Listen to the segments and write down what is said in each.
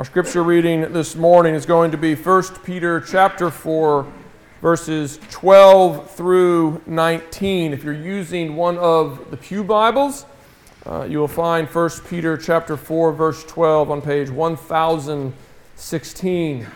Our scripture reading this morning is going to be 1 Peter chapter 4 verses 12 through 19. If you're using one of the Pew Bibles, uh, you will find 1 Peter chapter 4 verse 12 on page 1016.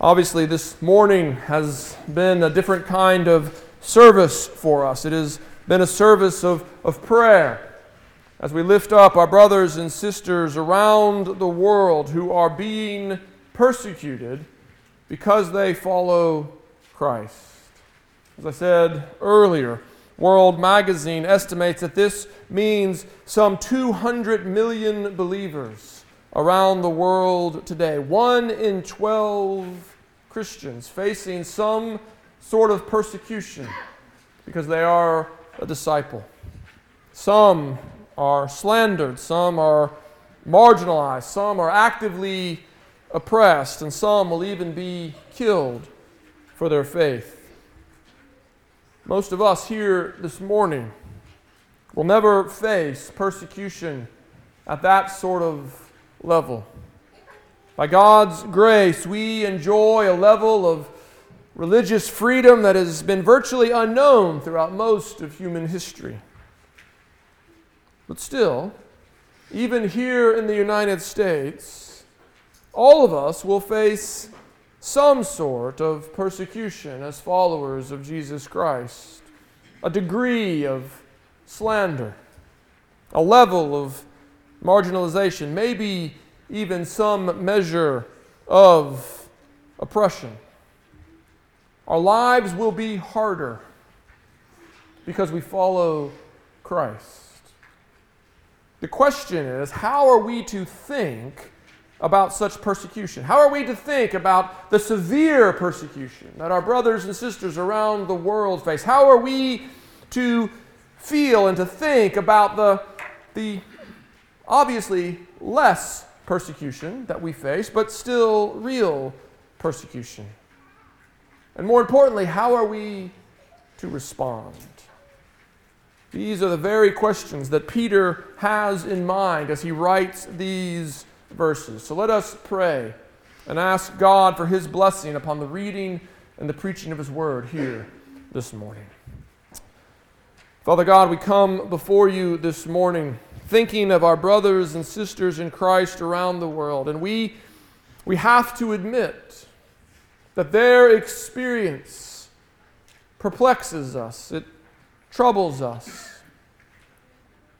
Obviously, this morning has been a different kind of service for us. It has been a service of, of prayer as we lift up our brothers and sisters around the world who are being persecuted because they follow Christ. As I said earlier, World Magazine estimates that this means some 200 million believers around the world today. One in 12 Christians facing some sort of persecution because they are a disciple. Some are slandered, some are marginalized, some are actively oppressed, and some will even be killed for their faith. Most of us here this morning will never face persecution at that sort of level. By God's grace, we enjoy a level of religious freedom that has been virtually unknown throughout most of human history. But still, even here in the United States, all of us will face some sort of persecution as followers of Jesus Christ, a degree of slander, a level of marginalization, maybe even some measure of oppression. Our lives will be harder because we follow Christ. The question is how are we to think about such persecution? How are we to think about the severe persecution that our brothers and sisters around the world face? How are we to feel and to think about the, the obviously less persecution that we face, but still real persecution? And more importantly, how are we to respond? These are the very questions that Peter has in mind as he writes these verses. So let us pray and ask God for his blessing upon the reading and the preaching of his word here this morning. Father God, we come before you this morning thinking of our brothers and sisters in Christ around the world, and we, we have to admit that their experience perplexes us. It troubles us.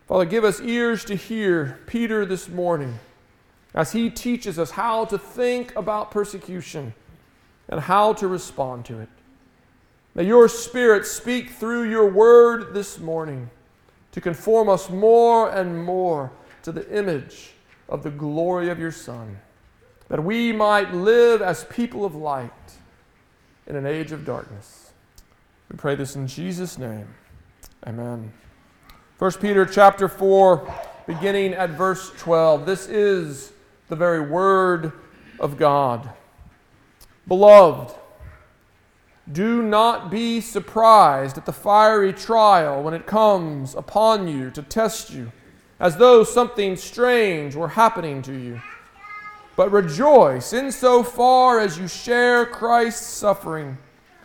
Father, give us ears to hear Peter this morning as he teaches us how to think about persecution and how to respond to it. May your Spirit speak through your word this morning to conform us more and more to the image of the glory of your Son, that we might live as people of light in an age of darkness. We pray this in Jesus' name. Amen. 1 Peter chapter 4, beginning at verse 12. This is the very word of God. Beloved, do not be surprised at the fiery trial when it comes upon you to test you, as though something strange were happening to you. But rejoice in so far as you share Christ's suffering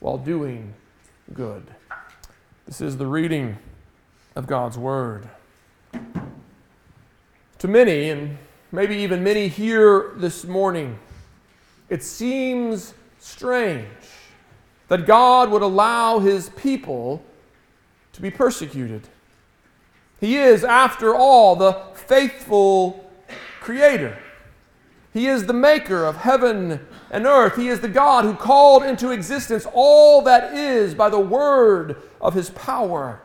while doing good. This is the reading of God's Word. To many, and maybe even many here this morning, it seems strange that God would allow his people to be persecuted. He is, after all, the faithful Creator. He is the maker of heaven and earth. He is the God who called into existence all that is by the word of his power.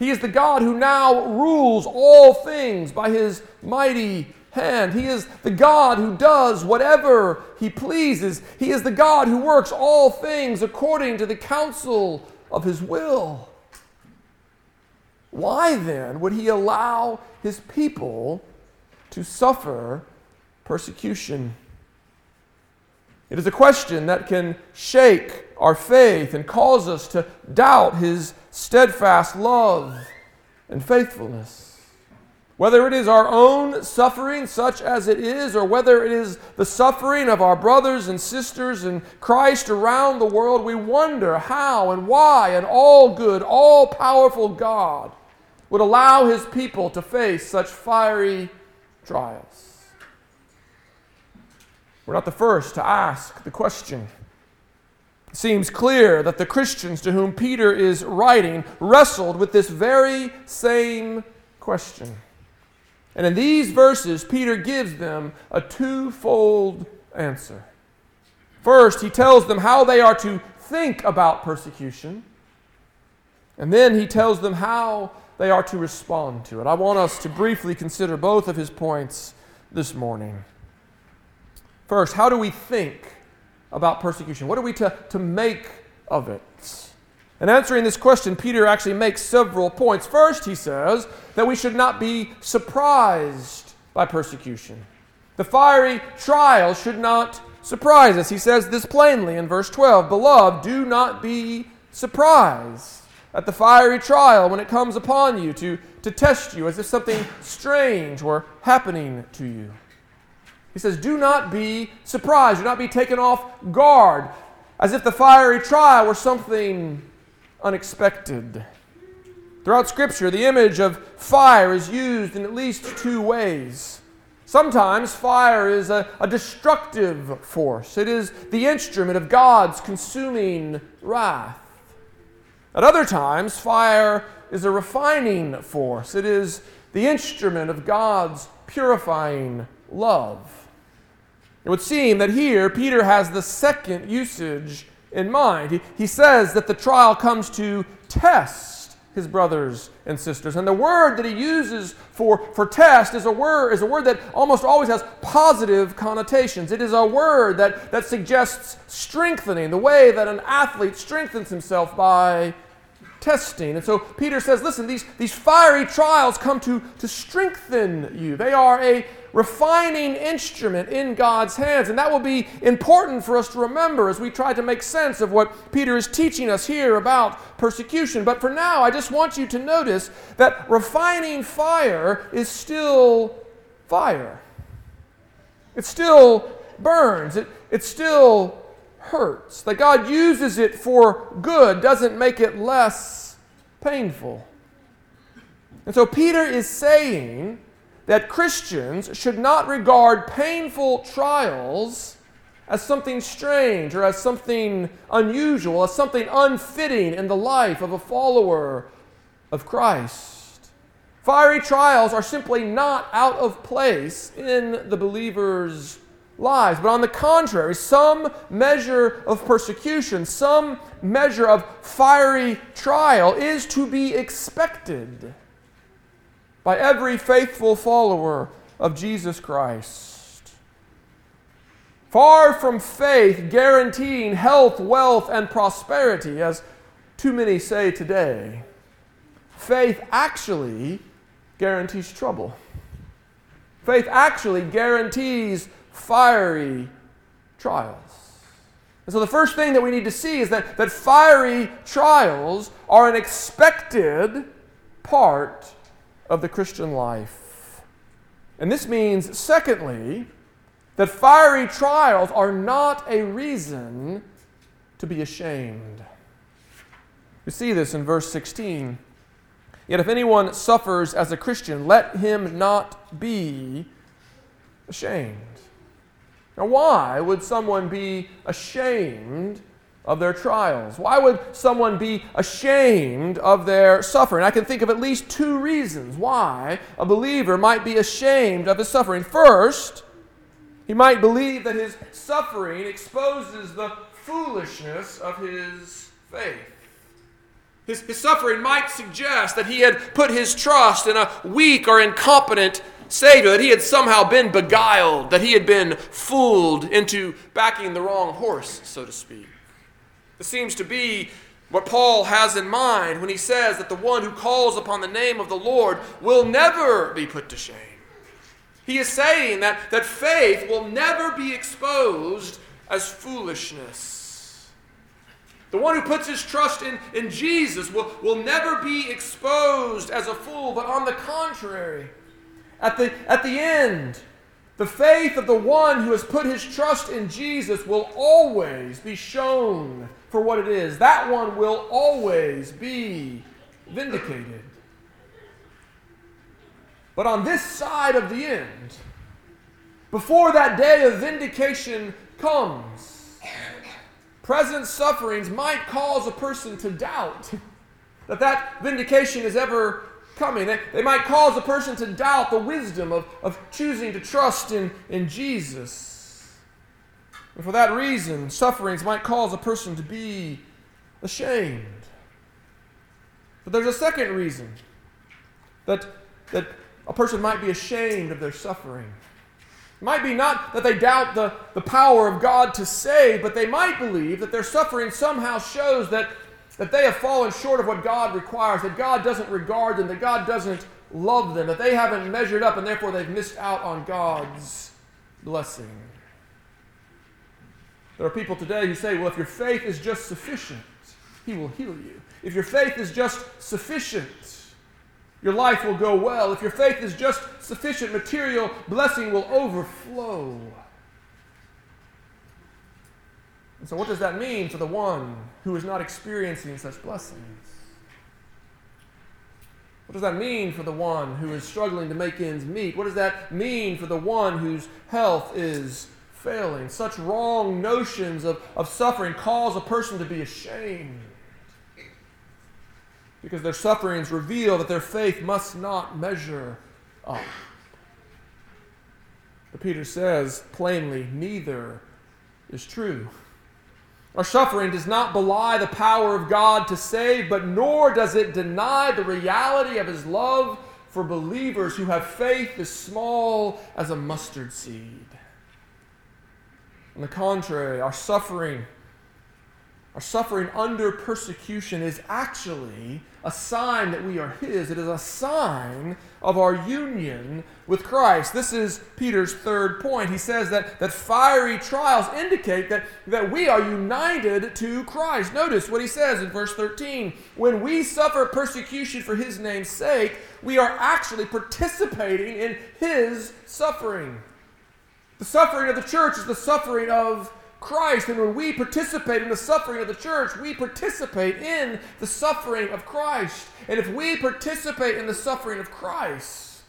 He is the God who now rules all things by his mighty hand. He is the God who does whatever he pleases. He is the God who works all things according to the counsel of his will. Why then would he allow his people to suffer persecution? It is a question that can shake our faith and cause us to doubt his steadfast love and faithfulness. Whether it is our own suffering, such as it is, or whether it is the suffering of our brothers and sisters in Christ around the world, we wonder how and why an all good, all powerful God would allow his people to face such fiery trials. We're not the first to ask the question. It seems clear that the Christians to whom Peter is writing wrestled with this very same question. And in these verses, Peter gives them a twofold answer. First, he tells them how they are to think about persecution, and then he tells them how they are to respond to it. I want us to briefly consider both of his points this morning. First, how do we think about persecution? What are we to, to make of it? In answering this question, Peter actually makes several points. First, he says that we should not be surprised by persecution. The fiery trial should not surprise us. He says this plainly in verse 12 Beloved, do not be surprised at the fiery trial when it comes upon you to, to test you as if something strange were happening to you. He says, Do not be surprised, do not be taken off guard, as if the fiery trial were something unexpected. Throughout Scripture, the image of fire is used in at least two ways. Sometimes fire is a, a, destructive force, it is the instrument of God's consuming wrath. At other times, fire is a refining force, it is the instrument of God's purifying love. It would seem that here Peter has the second usage in mind. He, he says that the trial comes to test his brothers and sisters. And the word that he uses for, for test is a word, is a word that almost always has positive connotations. It is a word that, that suggests strengthening, the way that an athlete strengthens himself by testing. And so Peter says, listen, these, these fiery trials come to, to strengthen you. They are a refining instrument in God's hands. And that will be important for us to remember as we try to make sense of what Peter is teaching us here about persecution. But for now, I just want you to notice that refining fire is still fire. It still burns. It, it still hurts. That God uses it for good doesn't make it less painful. And so Peter is saying that Christians should not regard painful trials as something strange or as something unusual, as something unfitting in the life of a follower of Christ. Fiery trials are simply not out of place in the believer's lives. But on the contrary, some measure of persecution, some measure of fiery trial is to be expected by every faithful follower of Jesus Christ. Far from faith guaranteeing health, wealth, and prosperity, as too many say today, faith actually guarantees trouble. Faith actually guarantees fiery trials. And so the first thing that we need to see is that, that fiery trials are an expected part of the Christian life. And this means, secondly, that fiery trials are not a reason to be ashamed. We see this in verse 16. Yet if anyone suffers as a Christian, let him not be ashamed. Now, why would someone be ashamed of their trials? Why would someone be ashamed of their suffering? I can think of at least two reasons why a believer might be ashamed of his suffering. First, he might believe that his suffering exposes the foolishness of his faith. His, his suffering might suggest that he had put his trust in a weak or incompetent Savior, that he had somehow been beguiled, that he had been fooled into backing the wrong horse, so to speak. This seems to be what Paul has in mind when he says that the one who calls upon the name of the Lord will never be put to shame. He is saying that, that faith will never be exposed as foolishness. The one who puts his trust in, in Jesus will, will never be exposed as a fool, but on the contrary, at the, at the end, the faith of the one who has put his trust in Jesus will always be shown for what it is. That one will always be vindicated. But on this side of the end, before that day of vindication comes, present sufferings might cause a person to doubt that that vindication is ever coming. They, they might cause a person to doubt the wisdom of, of choosing to trust in, in Jesus. And for that reason, sufferings might cause a person to be ashamed. But there's a second reason that, that a person might be ashamed of their suffering. It might be not that they doubt the, the power of God to save, but they might believe that their suffering somehow shows that, that they have fallen short of what God requires, that God doesn't regard them, that God doesn't love them, that they haven't measured up, and therefore they've missed out on God's blessing. There are people today who say, well, if your faith is just sufficient, He will heal you. If your faith is just sufficient, your life will go well. If your faith is just sufficient, material blessing will overflow. And so, what does that mean for the one who is not experiencing such blessings? What does that mean for the one who is struggling to make ends meet? What does that mean for the one whose health is failing? Such wrong notions of, of suffering cause a person to be ashamed because their sufferings reveal that their faith must not measure up. But Peter says plainly, neither is true. Our suffering does not belie the power of God to save, but nor does it deny the reality of his love for believers who have faith as small as a mustard seed. On the contrary, our suffering our suffering under persecution is actually a sign that we are His. It is a sign of our union with Christ. This is Peter's third point. He says that, that fiery trials indicate that, that we are united to Christ. Notice what he says in verse 13. When we suffer persecution for His name's sake, we are actually participating in His suffering. The suffering of the church is the suffering of Christ. And when we participate in the suffering of the church, we participate in the suffering of Christ. And if we participate in the suffering of Christ,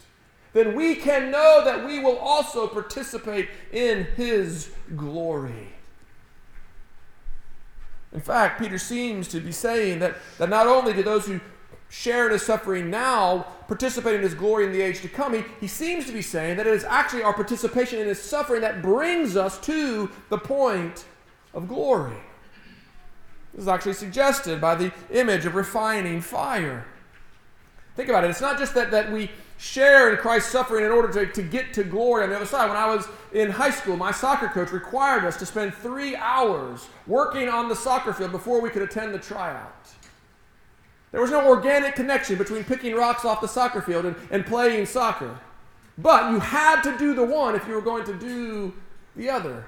then we can know that we will also participate in his glory. In fact, Peter seems to be saying that, that not only do those who share in his suffering now, participate in his glory in the age to come. He, he seems to be saying that it is actually our participation in his suffering that brings us to the point of glory. This is actually suggested by the image of refining fire. Think about it. It's not just that, that we share in Christ's suffering in order to, to get to glory on the other side. When I was in high school, my soccer coach required us to spend three hours working on the soccer field before we could attend the tryout. There was no organic connection between picking rocks off the soccer field and, and playing soccer. But you had to do the one if you were going to do the other.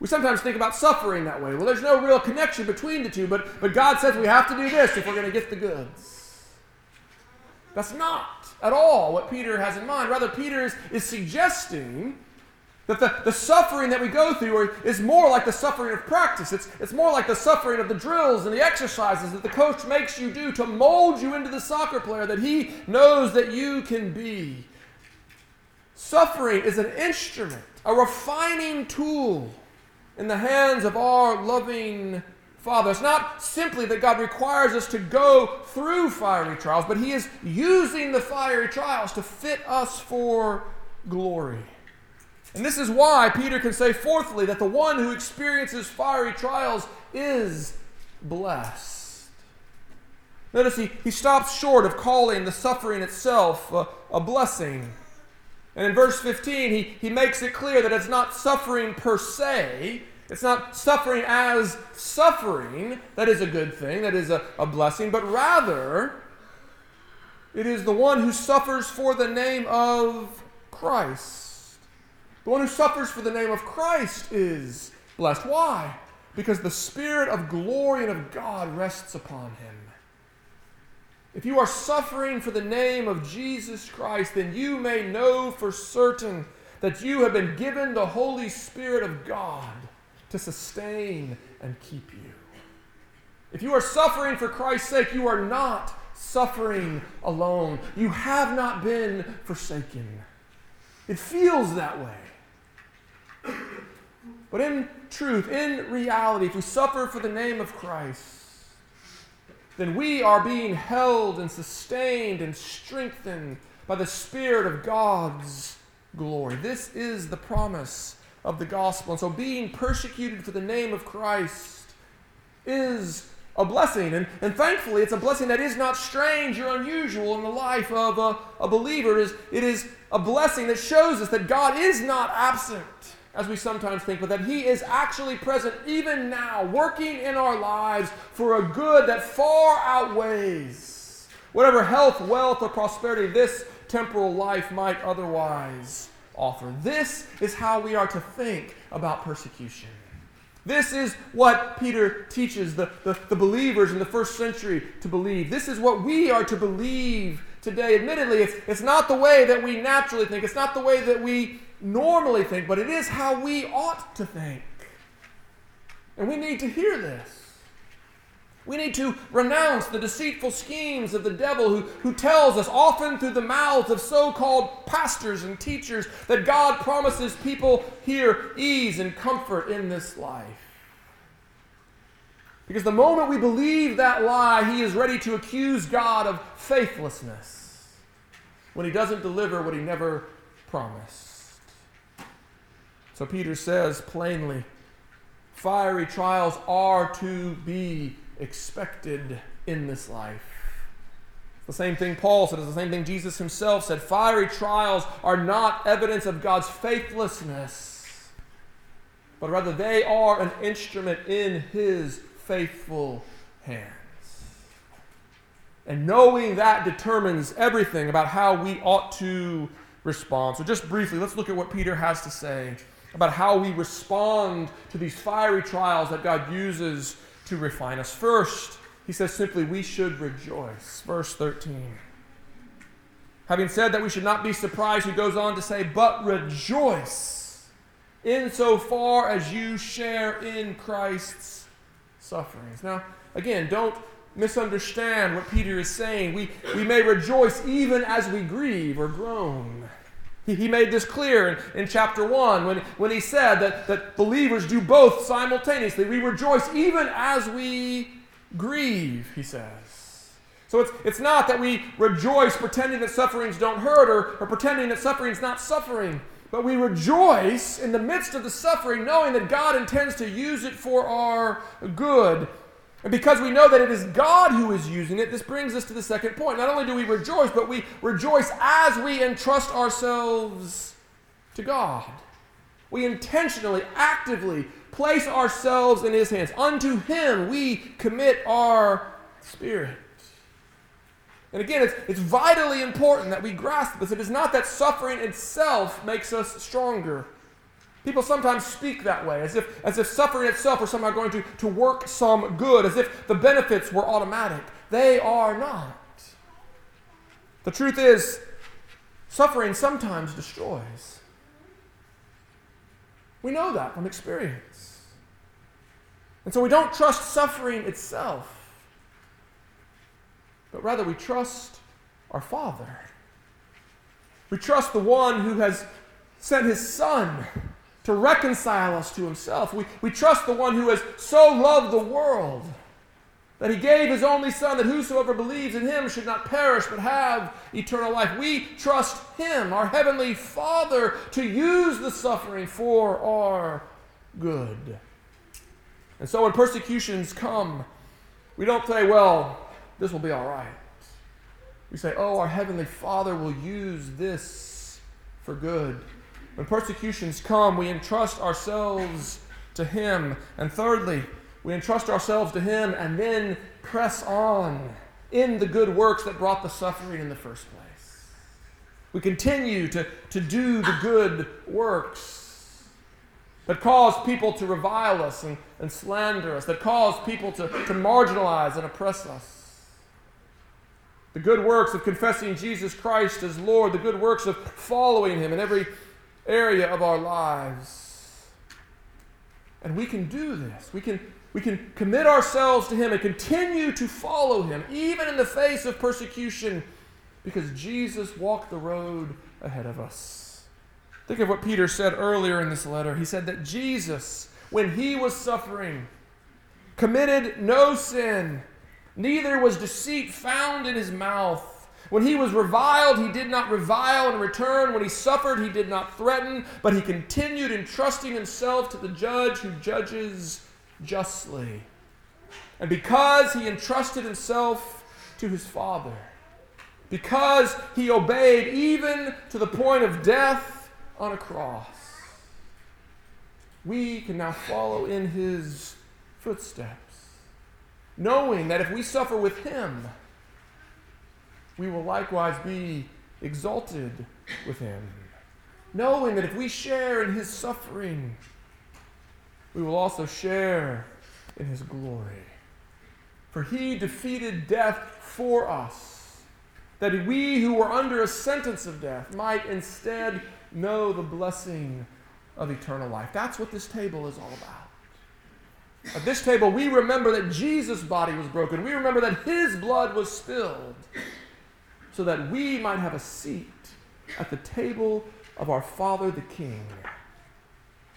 We sometimes think about suffering that way. Well, there's no real connection between the two, but, but God says we have to do this if we're going to get the goods. That's not at all what Peter has in mind. Rather, Peter is, is suggesting that the, the suffering that we go through is more like the suffering of practice. It's, it's more like the suffering of the drills and the exercises that the coach makes you do to mold you into the soccer player that he knows that you can be. Suffering is an instrument a refining tool in the hands of our loving Father. It's not simply that God requires us to go through fiery trials, but He is using the fiery trials to fit us for glory. And this is why Peter can say, fourthly, that the one who experiences fiery trials is blessed. Notice he, he stops short of calling the suffering itself a, a blessing. And in verse 15, he, he makes it clear that it's not suffering per se, it's not suffering as suffering that is a good thing, that is a, a blessing, but rather it is the one who suffers for the name of Christ. The one who suffers for the name of Christ is blessed. Why? Because the Spirit of glory and of God rests upon him. If you are suffering for the name of Jesus Christ, then you may know for certain that you have been given the Holy Spirit of God to sustain and keep you. If you are suffering for Christ's sake, you are not suffering alone. You have not been forsaken. It feels that way. But in truth, in reality, if we suffer for the name of Christ, then we are being held and sustained and strengthened by the Spirit of God's glory. This is the promise of the gospel. And so being persecuted for the name of Christ is a blessing. And, and thankfully, it's a blessing that is not strange or unusual in the life of a, a believer. It is, it is a blessing that shows us that God is not absent, as we sometimes think, but that He is actually present even now, working in our lives for a good that far outweighs whatever health, wealth, or prosperity this temporal life might otherwise offer. This is how we are to think about persecution. This is what Peter teaches the, the, the, believers in the first century to believe. This is what we are to believe today. Admittedly, it's, it's not the way that we naturally think, it's not the way that we normally think, but it is how we ought to think. And we need to hear this. We need to renounce the deceitful schemes of the devil who, who tells us, often through the mouths of so called pastors and teachers, that God promises people here ease and comfort in this life. Because the moment we believe that lie, he is ready to accuse God of faithlessness when he doesn't deliver what he never promised. So Peter says plainly fiery trials are to be expected in this life. the same thing Paul said, it's the same thing Jesus himself said. Fiery trials are not evidence of God's faithlessness, but rather they are an instrument in his faithful hands. And knowing that determines everything about how we ought to respond. So, just briefly, let's look at what Peter has to say about how we respond to these fiery trials that God uses to refine us. First, he says simply, we should rejoice. Verse 13. Having said that, we should not be surprised, he goes on to say, but rejoice insofar as you share in Christ's sufferings. Now, again, don't misunderstand what Peter is saying. We, we may rejoice even as we grieve or groan. He, made this clear in, in chapter 1 when, when he said that, that believers do both simultaneously. We rejoice even as we grieve, he says. So it's, it's not that we rejoice pretending that sufferings don't hurt or, or pretending that suffering's not suffering. But we rejoice in the midst of the suffering, knowing that God intends to use it for our good. And because we know that it is God who is using it, this brings us to the second point. Not only do we rejoice, but we rejoice as we entrust ourselves to God. We intentionally, actively place ourselves in His hands. Unto Him we commit our spirit. And again, it's, it's vitally important that we grasp this. It is not that suffering itself makes us stronger. People sometimes speak that way, as if, as if suffering itself were somehow going to, to work some good, as if the benefits were automatic. They are not. The truth is, suffering sometimes destroys. We know that from experience. And so we don't trust suffering itself, but rather we trust our Father. We trust the one who has sent his Son to reconcile us to himself. We, we trust the one who has so loved the world that he gave his only Son, that whosoever believes in him should not perish but have eternal life. We trust him, our heavenly Father, to use the suffering for our good. And so when persecutions come, we don't say, well, this will be all right. We say, oh, our heavenly Father will use this for good. When persecutions come, we entrust ourselves to Him. And thirdly, we entrust ourselves to Him and then press on in the good works that brought the suffering in the first place. We continue to, to do the good works that cause people to revile us and, and slander us, that cause people to, to marginalize and oppress us. The good works of confessing Jesus Christ as Lord, the good works of following Him in every area of our lives. And we can do this. We can, we can commit ourselves to Him and continue to follow Him, even in the face of persecution, because Jesus walked the road ahead of us. Think of what Peter said earlier in this letter. He said that Jesus, when He was suffering, committed no sin, neither was deceit found in His mouth. When he was reviled, he did not revile in return. When he suffered, he did not threaten, but he continued entrusting himself to the judge who judges justly. And because he entrusted himself to his Father, because he obeyed even to the point of death on a cross, we can now follow in his footsteps, knowing that if we suffer with him, we will likewise be exalted with him, knowing that if we share in his suffering, we will also share in his glory. For he defeated death for us, that we who were under a sentence of death might instead know the blessing of eternal life. That's what this table is all about. At this table, we remember that Jesus' body was broken. We remember that his blood was spilled so that we might have a seat at the table of our Father the King.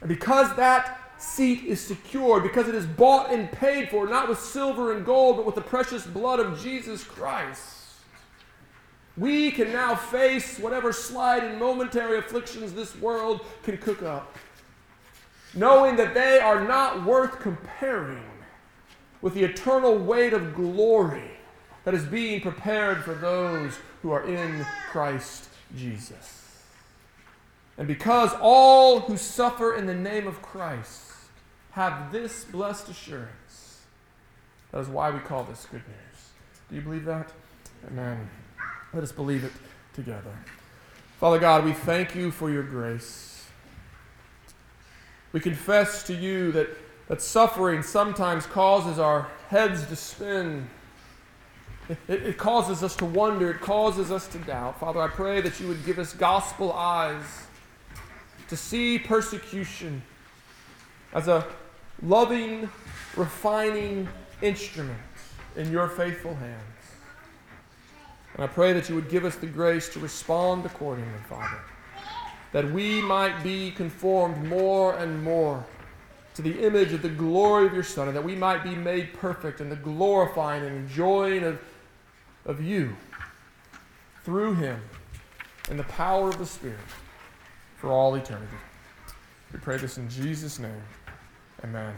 And because that seat is secured, because it is bought and paid for, not with silver and gold, but with the precious blood of Jesus Christ, we can now face whatever slight and momentary afflictions this world can cook up, knowing that they are not worth comparing with the eternal weight of glory that is being prepared for those who are in Christ Jesus. And because all who suffer in the name of Christ have this blessed assurance, that is why we call this good news. Do you believe that? Amen. Let us believe it together. Father God, we thank you for your grace. We confess to you that, that suffering sometimes causes our heads to spin it, it, causes us to wonder, it causes us to doubt. Father, I pray that you would give us gospel eyes to see persecution as a loving, refining instrument in your faithful hands. And I pray that you would give us the grace to respond accordingly, Father, that we might be conformed more and more to the image of the glory of your Son, and that we might be made perfect in the glorifying and enjoying of of you through him in the power of the Spirit for all eternity. We pray this in Jesus' name. Amen.